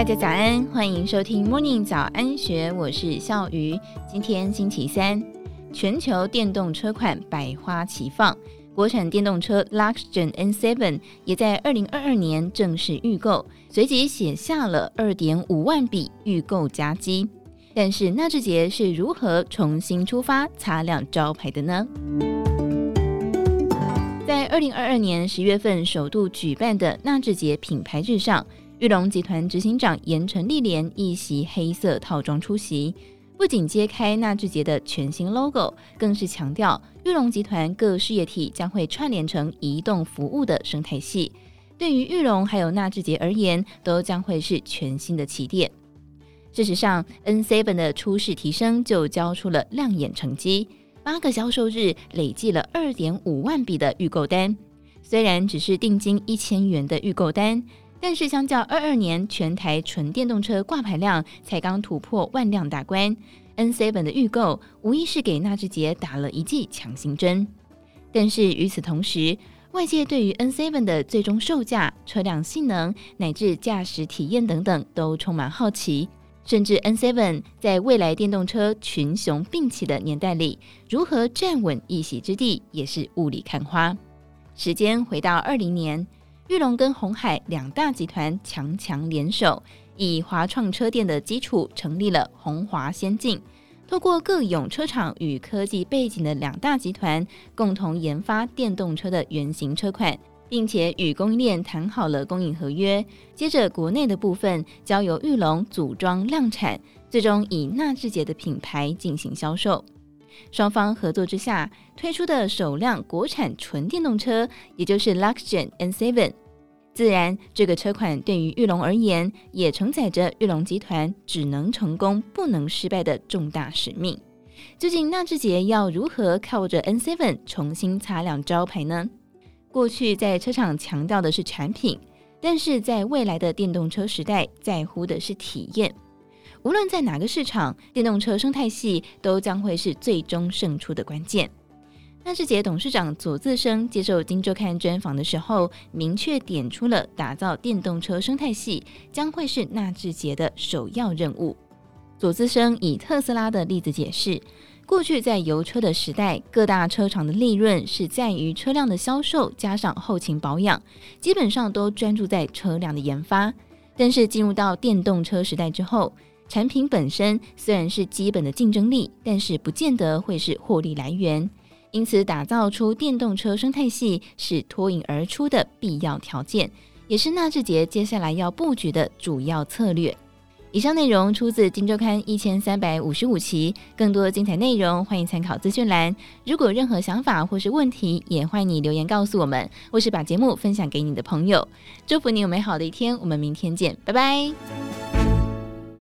大家早安，欢迎收听 Morning 早安学，我是笑鱼。今天星期三，全球电动车款百花齐放，国产电动车 Luxgen N7 也在二零二二年正式预购，随即写下了二点五万笔预购佳绩。但是纳智捷是如何重新出发、擦亮招牌的呢？在二零二二年十月份首度举办的纳智捷品牌日上，玉龙集团执行长严成立连一袭黑色套装出席，不仅揭开纳智捷的全新 logo，更是强调玉龙集团各事业体将会串联成移动服务的生态系，对于玉龙还有纳智捷而言，都将会是全新的起点。事实上，N7 的初试提升就交出了亮眼成绩，八个销售日累计了二点五万笔的预购单。虽然只是定金一千元的预购单，但是相较二二年全台纯电动车挂牌量才刚突破万辆大关，N7 的预购无疑是给纳智捷打了一剂强心针。但是与此同时，外界对于 N7 的最终售价、车辆性能乃至驾驶体验等等都充满好奇。甚至 N7 在未来电动车群雄并起的年代里，如何站稳一席之地，也是雾里看花。时间回到二零年，玉龙跟鸿海两大集团强强联手，以华创车电的基础成立了鸿华先进，透过各有车厂与科技背景的两大集团，共同研发电动车的原型车款。并且与供应链谈好了供应合约，接着国内的部分交由玉龙组装量产，最终以纳智捷的品牌进行销售。双方合作之下推出的首辆国产纯电动车，也就是 Luxgen N7。自然，这个车款对于玉龙而言，也承载着玉龙集团只能成功不能失败的重大使命。究竟纳智捷要如何靠着 N7 重新擦亮招牌呢？过去在车厂强调的是产品，但是在未来的电动车时代，在乎的是体验。无论在哪个市场，电动车生态系都将会是最终胜出的关键。纳智捷董事长左自生接受《金周刊》专访的时候，明确点出了打造电动车生态系将会是纳智捷的首要任务。左自生以特斯拉的例子解释。过去在油车的时代，各大车厂的利润是在于车辆的销售，加上后勤保养，基本上都专注在车辆的研发。但是进入到电动车时代之后，产品本身虽然是基本的竞争力，但是不见得会是获利来源。因此，打造出电动车生态系是脱颖而出的必要条件，也是纳智捷接下来要布局的主要策略。以上内容出自《金周刊》一千三百五十五期，更多精彩内容欢迎参考资讯栏。如果任何想法或是问题，也欢迎你留言告诉我们，或是把节目分享给你的朋友。祝福你有美好的一天，我们明天见，拜拜。